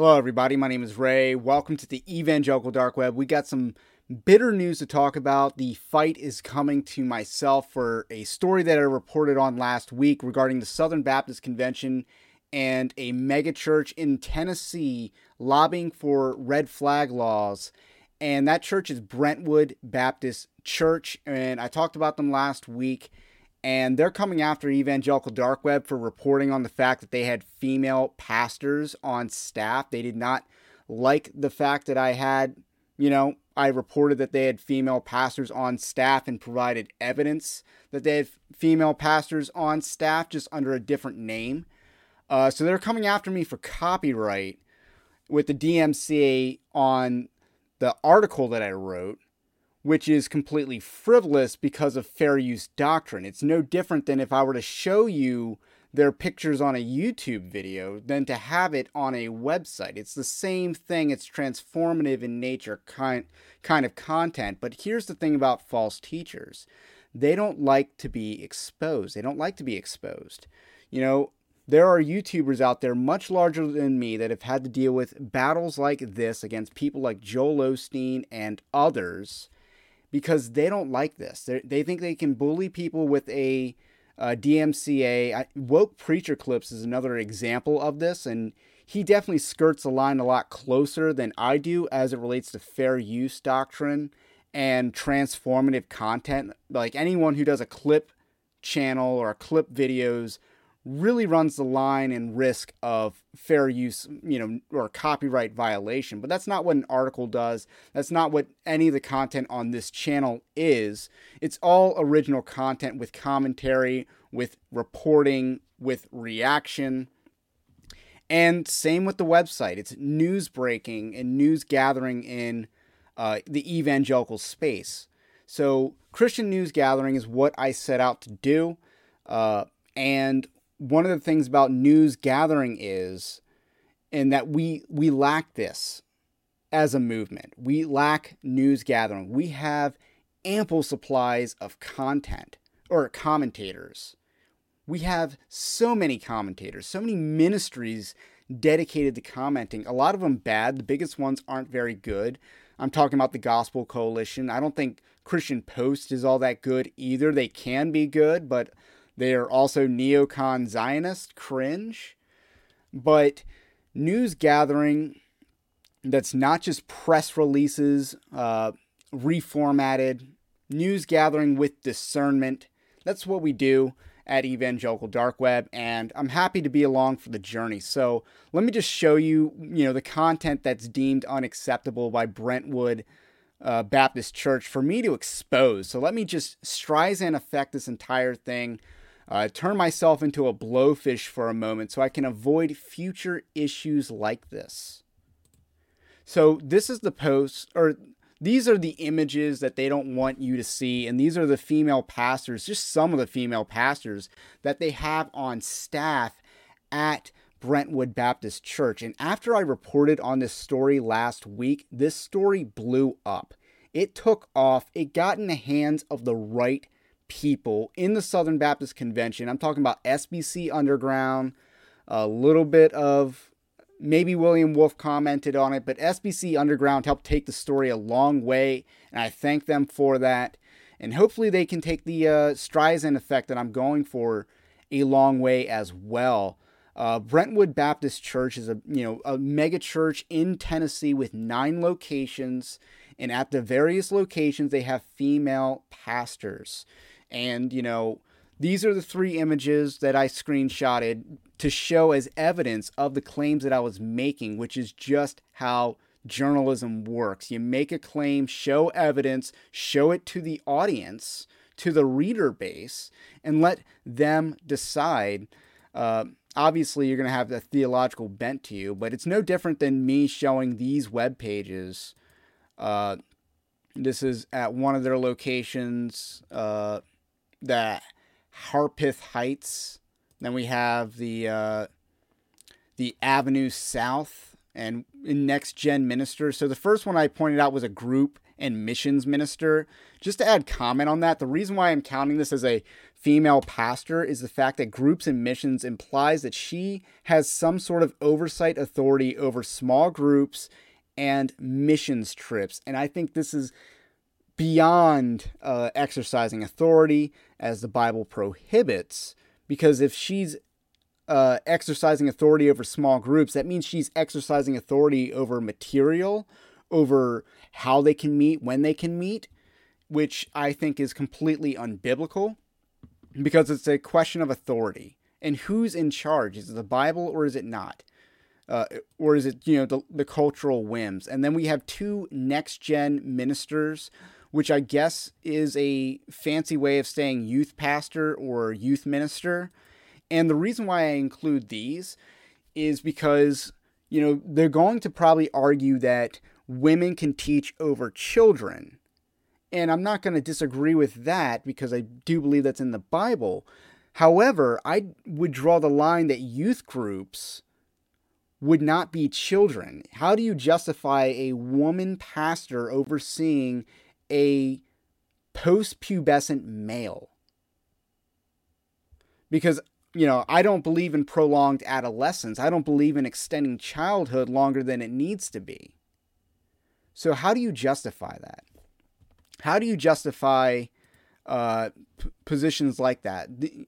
Hello, everybody. My name is Ray. Welcome to the Evangelical Dark Web. We got some bitter news to talk about. The fight is coming to myself for a story that I reported on last week regarding the Southern Baptist Convention and a megachurch in Tennessee lobbying for red flag laws. And that church is Brentwood Baptist Church. And I talked about them last week and they're coming after Evangelical Dark Web for reporting on the fact that they had female pastors on staff. They did not like the fact that I had, you know, I reported that they had female pastors on staff and provided evidence that they had female pastors on staff just under a different name. Uh, so they're coming after me for copyright with the DMCA on the article that I wrote which is completely frivolous because of fair use doctrine. It's no different than if I were to show you their pictures on a YouTube video than to have it on a website. It's the same thing, it's transformative in nature kind kind of content. But here's the thing about false teachers. They don't like to be exposed. They don't like to be exposed. You know, there are YouTubers out there much larger than me that have had to deal with battles like this against people like Joel Osteen and others because they don't like this. They're, they think they can bully people with a, a DMCA. I, woke Preacher Clips is another example of this, and he definitely skirts the line a lot closer than I do as it relates to fair use doctrine and transformative content. Like anyone who does a clip channel or clip videos really runs the line and risk of fair use, you know, or copyright violation. But that's not what an article does. That's not what any of the content on this channel is. It's all original content with commentary, with reporting, with reaction. And same with the website. It's news breaking and news gathering in uh, the evangelical space. So, Christian news gathering is what I set out to do. Uh, and one of the things about news gathering is and that we we lack this as a movement. We lack news gathering. We have ample supplies of content or commentators. We have so many commentators, so many ministries dedicated to commenting. A lot of them bad. The biggest ones aren't very good. I'm talking about the Gospel Coalition. I don't think Christian Post is all that good either. They can be good, but they are also neocon Zionist, cringe. But news gathering that's not just press releases, uh, reformatted, news gathering with discernment. That's what we do at Evangelical Dark Web, and I'm happy to be along for the journey. So let me just show you, you know, the content that's deemed unacceptable by Brentwood uh, Baptist Church for me to expose. So let me just Streisand affect this entire thing uh, turn myself into a blowfish for a moment so I can avoid future issues like this. So, this is the post, or these are the images that they don't want you to see. And these are the female pastors, just some of the female pastors that they have on staff at Brentwood Baptist Church. And after I reported on this story last week, this story blew up. It took off, it got in the hands of the right people in the Southern Baptist Convention. I'm talking about SBC Underground, a little bit of maybe William Wolfe commented on it, but SBC Underground helped take the story a long way, and I thank them for that. And hopefully they can take the uh, Streisand effect that I'm going for a long way as well. Uh, Brentwood Baptist Church is a you know a mega church in Tennessee with nine locations, and at the various locations they have female pastors. And, you know, these are the three images that I screenshotted to show as evidence of the claims that I was making, which is just how journalism works. You make a claim, show evidence, show it to the audience, to the reader base, and let them decide. Uh, obviously, you're going to have a theological bent to you, but it's no different than me showing these web pages. Uh, this is at one of their locations. Uh, the Harpeth Heights. Then we have the uh, the Avenue South and next gen ministers. So the first one I pointed out was a group and missions minister. Just to add comment on that, the reason why I'm counting this as a female pastor is the fact that groups and missions implies that she has some sort of oversight authority over small groups and missions trips. And I think this is beyond uh, exercising authority as the Bible prohibits, because if she's uh, exercising authority over small groups, that means she's exercising authority over material, over how they can meet, when they can meet, which I think is completely unbiblical because it's a question of authority. And who's in charge? Is it the Bible or is it not? Uh, or is it, you know, the, the cultural whims? And then we have two next gen ministers, which I guess is a fancy way of saying youth pastor or youth minister. And the reason why I include these is because, you know, they're going to probably argue that women can teach over children. And I'm not going to disagree with that because I do believe that's in the Bible. However, I would draw the line that youth groups would not be children. How do you justify a woman pastor overseeing a post pubescent male? Because, you know, I don't believe in prolonged adolescence. I don't believe in extending childhood longer than it needs to be. So, how do you justify that? How do you justify uh, p- positions like that? The,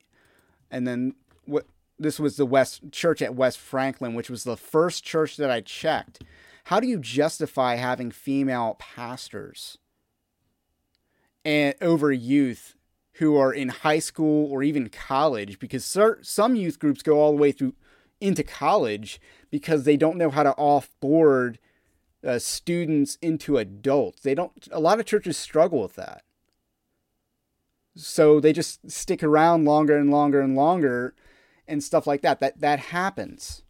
and then what? This was the West Church at West Franklin, which was the first church that I checked. How do you justify having female pastors and over youth who are in high school or even college? Because some youth groups go all the way through into college because they don't know how to offboard uh, students into adults. They don't. A lot of churches struggle with that. So they just stick around longer and longer and longer, and stuff like that. That that happens.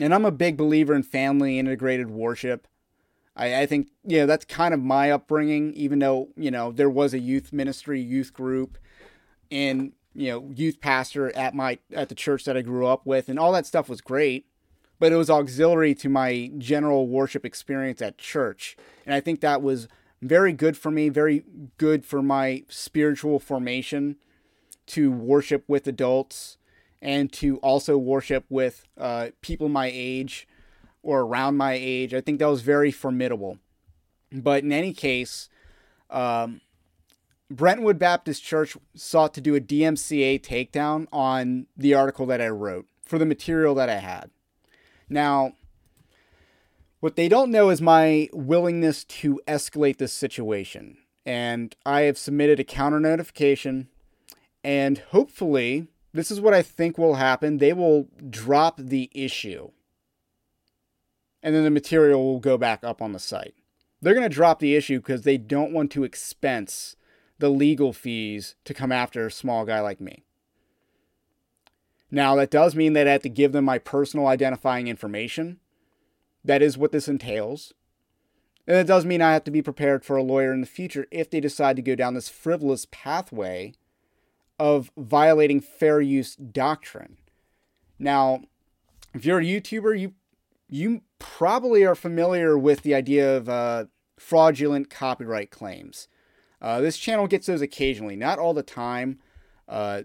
And I'm a big believer in family integrated worship. I, I think you know that's kind of my upbringing. Even though you know there was a youth ministry, youth group, and you know youth pastor at my at the church that I grew up with, and all that stuff was great but it was auxiliary to my general worship experience at church. And I think that was very good for me, very good for my spiritual formation to worship with adults and to also worship with uh, people my age or around my age. I think that was very formidable. But in any case, um, Brentwood Baptist Church sought to do a DMCA takedown on the article that I wrote for the material that I had. Now, what they don't know is my willingness to escalate this situation. And I have submitted a counter notification, and hopefully, this is what I think will happen. They will drop the issue, and then the material will go back up on the site. They're going to drop the issue because they don't want to expense the legal fees to come after a small guy like me. Now, that does mean that I have to give them my personal identifying information. That is what this entails. And it does mean I have to be prepared for a lawyer in the future if they decide to go down this frivolous pathway of violating fair use doctrine. Now, if you're a YouTuber, you you probably are familiar with the idea of uh, fraudulent copyright claims. Uh, this channel gets those occasionally, not all the time. Uh,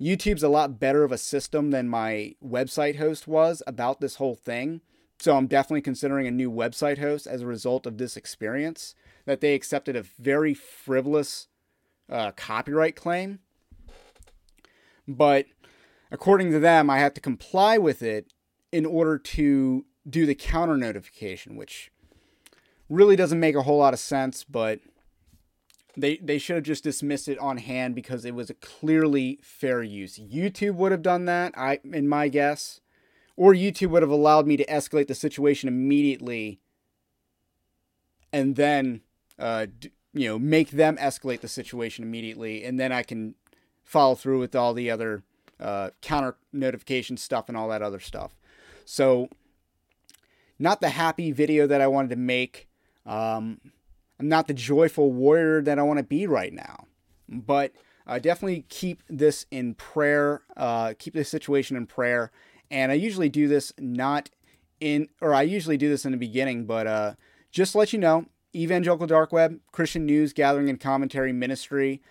YouTube's a lot better of a system than my website host was about this whole thing. So I'm definitely considering a new website host as a result of this experience. That they accepted a very frivolous uh, copyright claim. But according to them, I have to comply with it in order to do the counter notification, which really doesn't make a whole lot of sense, but they they should have just dismissed it on hand because it was a clearly fair use. YouTube would have done that, I in my guess, or YouTube would have allowed me to escalate the situation immediately, and then uh, you know make them escalate the situation immediately, and then I can follow through with all the other uh, counter notification stuff and all that other stuff. So, not the happy video that I wanted to make. Um, I'm not the joyful warrior that I want to be right now. But uh, definitely keep this in prayer, uh, keep this situation in prayer. And I usually do this not in, or I usually do this in the beginning, but uh, just to let you know, Evangelical Dark Web, Christian news gathering and commentary ministry.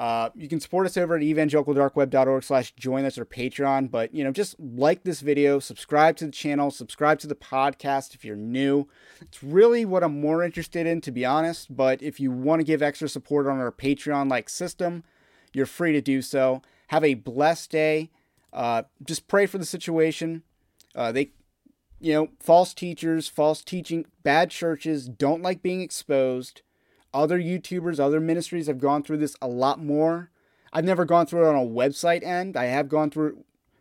Uh, you can support us over at evangelicaldarkweb.org slash join us or Patreon. But, you know, just like this video, subscribe to the channel, subscribe to the podcast if you're new. It's really what I'm more interested in, to be honest. But if you want to give extra support on our Patreon like system, you're free to do so. Have a blessed day. Uh, just pray for the situation. Uh, they, you know, false teachers, false teaching, bad churches don't like being exposed other YouTubers, other ministries have gone through this a lot more. I've never gone through it on a website end. I have gone through it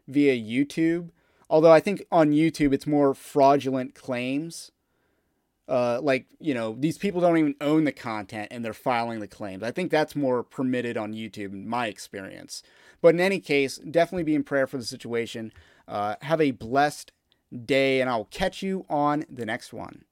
via YouTube. Although I think on YouTube it's more fraudulent claims. Uh, like, you know, these people don't even own the content and they're filing the claims. I think that's more permitted on YouTube in my experience. But in any case, definitely be in prayer for the situation. Uh, have a blessed day, and I'll catch you on the next one.